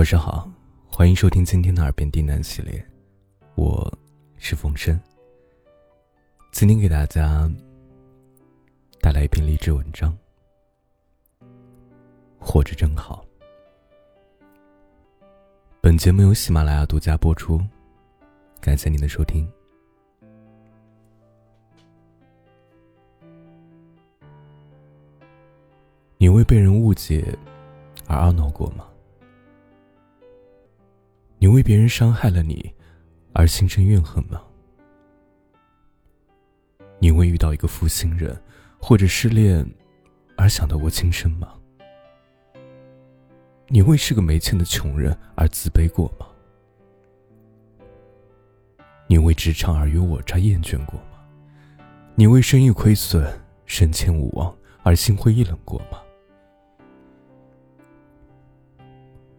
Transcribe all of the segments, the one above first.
晚上好，欢迎收听今天的耳边低喃系列，我是冯生。今天给大家带来一篇励志文章，活着真好。本节目由喜马拉雅独家播出，感谢您的收听。你为被人误解而懊恼过吗？你为别人伤害了你而心生怨恨吗？你为遇到一个负心人或者失恋而想到过轻生吗？你为是个没钱的穷人而自卑过吗？你为职场尔虞我诈厌倦过吗？你为生意亏损升迁无望而心灰意冷过吗？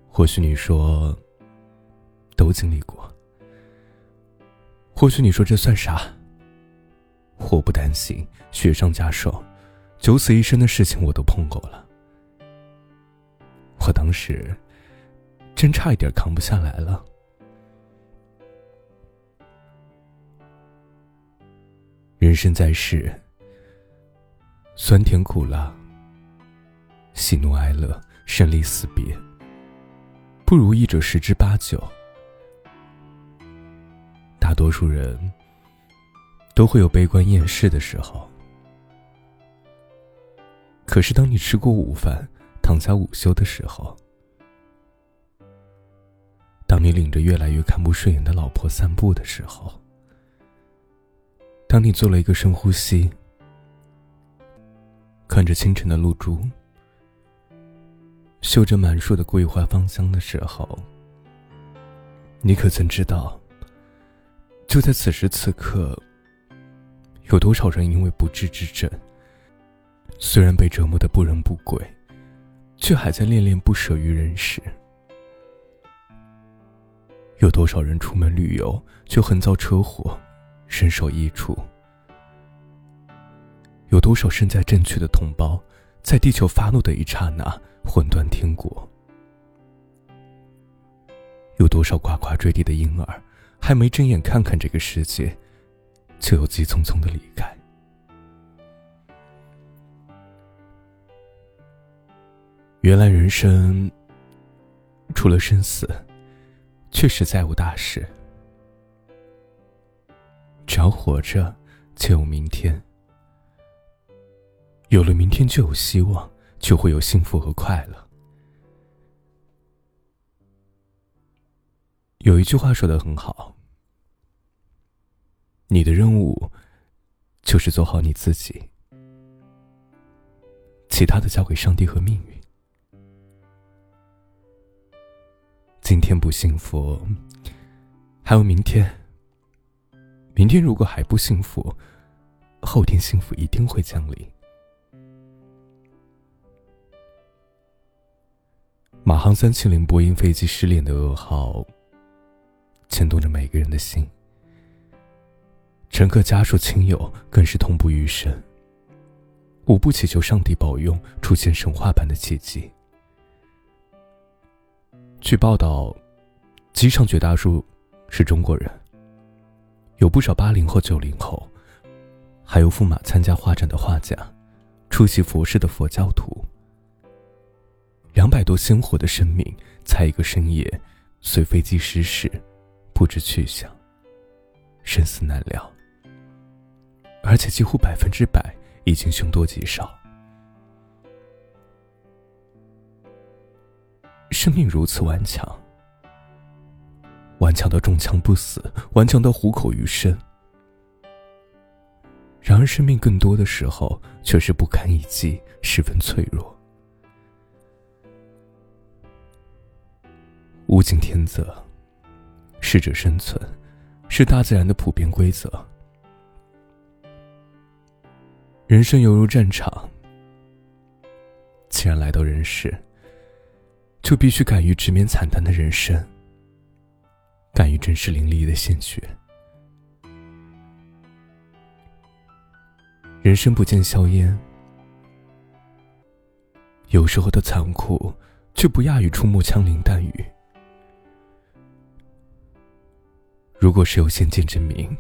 或许你说。都经历过。或许你说这算啥？祸不单行，雪上加霜，九死一生的事情我都碰过了。我当时真差一点扛不下来了。人生在世，酸甜苦辣，喜怒哀乐，生离死别，不如意者十之八九。多数人都会有悲观厌世的时候，可是当你吃过午饭，躺下午休的时候，当你领着越来越看不顺眼的老婆散步的时候，当你做了一个深呼吸，看着清晨的露珠，嗅着满树的桂花芳香的时候，你可曾知道？就在此时此刻，有多少人因为不治之症，虽然被折磨的不人不鬼，却还在恋恋不舍于人世？有多少人出门旅游却横遭车祸，身首异处？有多少身在震区的同胞，在地球发怒的一刹那魂断天国？有多少呱呱坠地的婴儿？还没睁眼看看这个世界，就又急匆匆的离开。原来人生除了生死，确实再无大事。只要活着，就有明天。有了明天，就有希望，就会有幸福和快乐。有一句话说的很好，你的任务就是做好你自己，其他的交给上帝和命运。今天不幸福，还有明天。明天如果还不幸福，后天幸福一定会降临。马航三七零波音飞机失联的噩耗。牵动着每个人的心，乘客家属亲友更是痛不欲生。无不祈求上帝保佑出现神话般的奇迹。据报道，机上绝大多数是中国人，有不少八零后、九零后，还有赴马参加画展的画家，出席佛事的佛教徒。两百多鲜活的生命，在一个深夜，随飞机失事。不知去向，生死难料，而且几乎百分之百已经凶多吉少。生命如此顽强，顽强到中枪不死，顽强到虎口余生。然而，生命更多的时候却是不堪一击，十分脆弱。物竞天择。适者生存，是大自然的普遍规则。人生犹如战场，既然来到人世，就必须敢于直面惨淡的人生，敢于正视淋漓的鲜血。人生不见硝烟，有时候的残酷，却不亚于触目枪林弹雨。如果是有先见之明，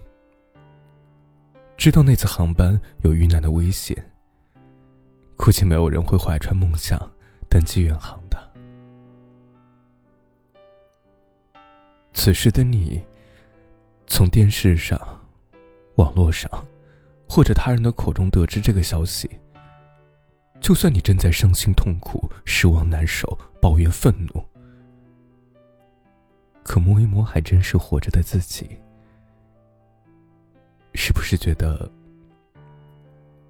知道那次航班有遇难的危险，估计没有人会怀揣梦想登机远航的。此时的你，从电视上、网络上，或者他人的口中得知这个消息，就算你正在伤心痛苦、失望难受、抱怨愤怒，可摸一摸还真是活着的自己，是不是觉得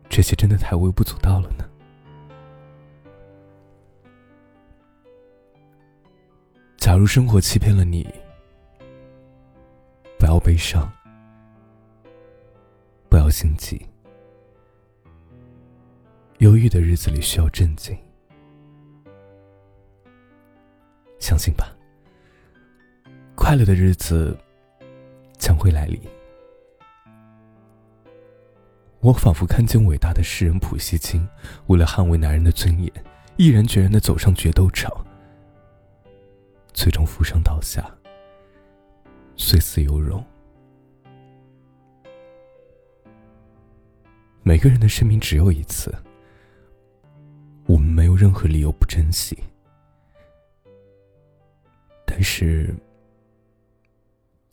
这些真的太微不足道了呢？假如生活欺骗了你。不要悲伤，不要心急。忧郁的日子里需要镇静，相信吧，快乐的日子将会来临。我仿佛看见伟大的诗人普希金，为了捍卫男人的尊严，毅然决然的走上决斗场，最终负伤倒下。虽死犹荣。每个人的生命只有一次，我们没有任何理由不珍惜。但是，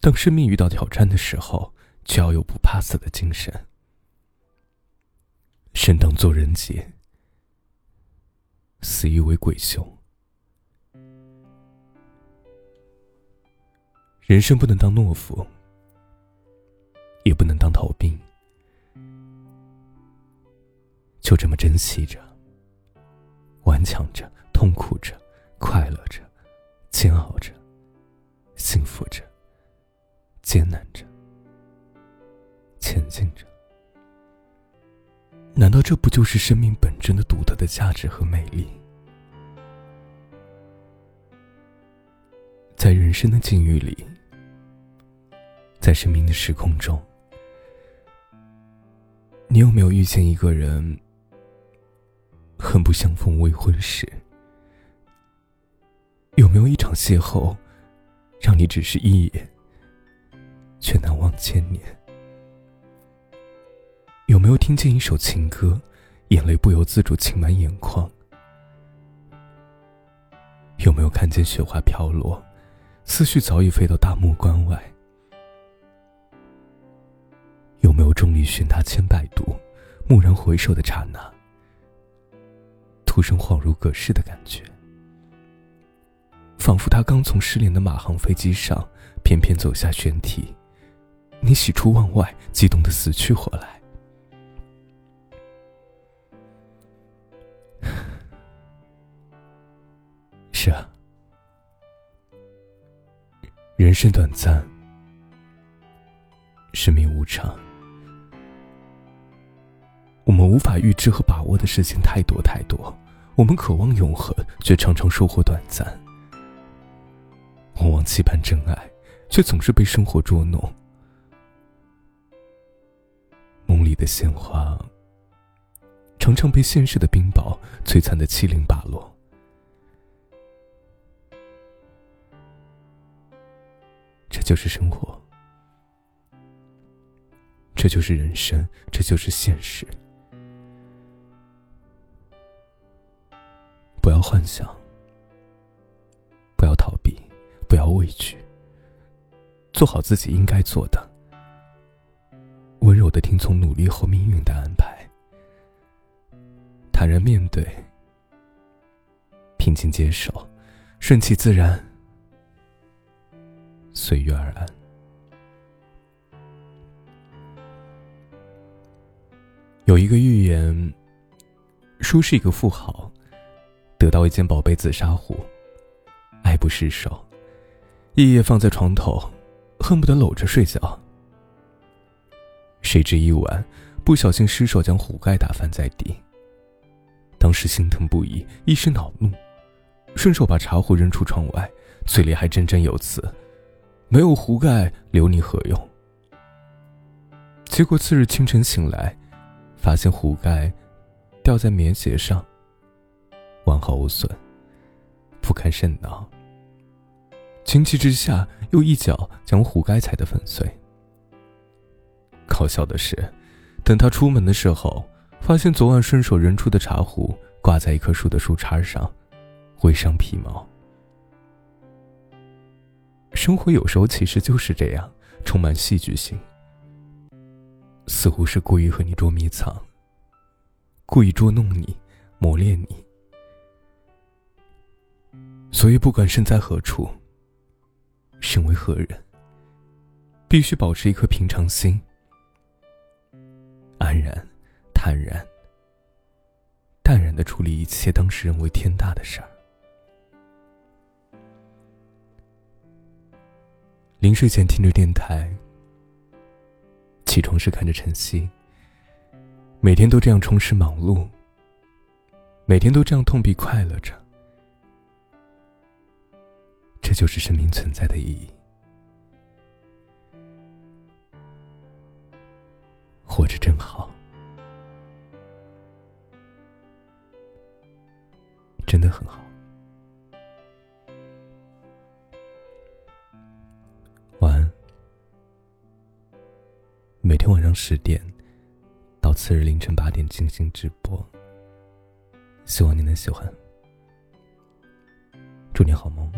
当生命遇到挑战的时候，就要有不怕死的精神。生当作人杰，死亦为鬼雄。人生不能当懦夫，也不能当逃兵，就这么珍惜着，顽强着，痛苦着，快乐艰难着，前进着。难道这不就是生命本真的独特的价值和美丽？在人生的境遇里。在生命的时空中，你有没有遇见一个人，恨不相逢未婚时？有没有一场邂逅，让你只是一眼，却难忘千年？有没有听见一首情歌，眼泪不由自主倾满眼眶？有没有看见雪花飘落，思绪早已飞到大漠关外？有没有众里寻他千百度，蓦然回首的刹那，突生恍如隔世的感觉？仿佛他刚从失联的马航飞机上翩翩走下舷梯，你喜出望外，激动的死去活来。是啊，人生短暂，生命无常。我们无法预知和把握的事情太多太多，我们渴望永恒，却常常收获短暂；我望期盼真爱，却总是被生活捉弄。的鲜花，常常被现实的冰雹摧残的七零八落。这就是生活，这就是人生，这就是现实。不要幻想，不要逃避，不要畏惧，做好自己应该做的，的听从努力后命运的安排，坦然面对，平静接受，顺其自然，随遇而安。有一个寓言，叔是一个富豪。得到一件宝贝紫砂壶，爱不释手，夜夜放在床头，恨不得搂着睡觉。谁知一晚不小心失手将壶盖打翻在地，当时心疼不已，一时恼怒，顺手把茶壶扔出窗外，嘴里还振振有词：“没有壶盖留你何用？”结果次日清晨醒来，发现壶盖掉在棉鞋上。完好无损，不堪甚恼，情急之下又一脚将壶盖踩得粉碎。搞笑的是，等他出门的时候，发现昨晚顺手扔出的茶壶挂在一棵树的树杈上，微伤皮毛。生活有时候其实就是这样，充满戏剧性，似乎是故意和你捉迷藏，故意捉弄你，磨练你。所以，不管身在何处，身为何人，必须保持一颗平常心。安然、坦然、淡然的处理一切当时认为天大的事儿。临睡前听着电台，起床时看着晨曦。每天都这样充实忙碌，每天都这样痛并快乐着，这就是生命存在的意义。活着真好，真的很好。晚安。每天晚上十点到次日凌晨八点进行直播，希望你能喜欢。祝你好梦。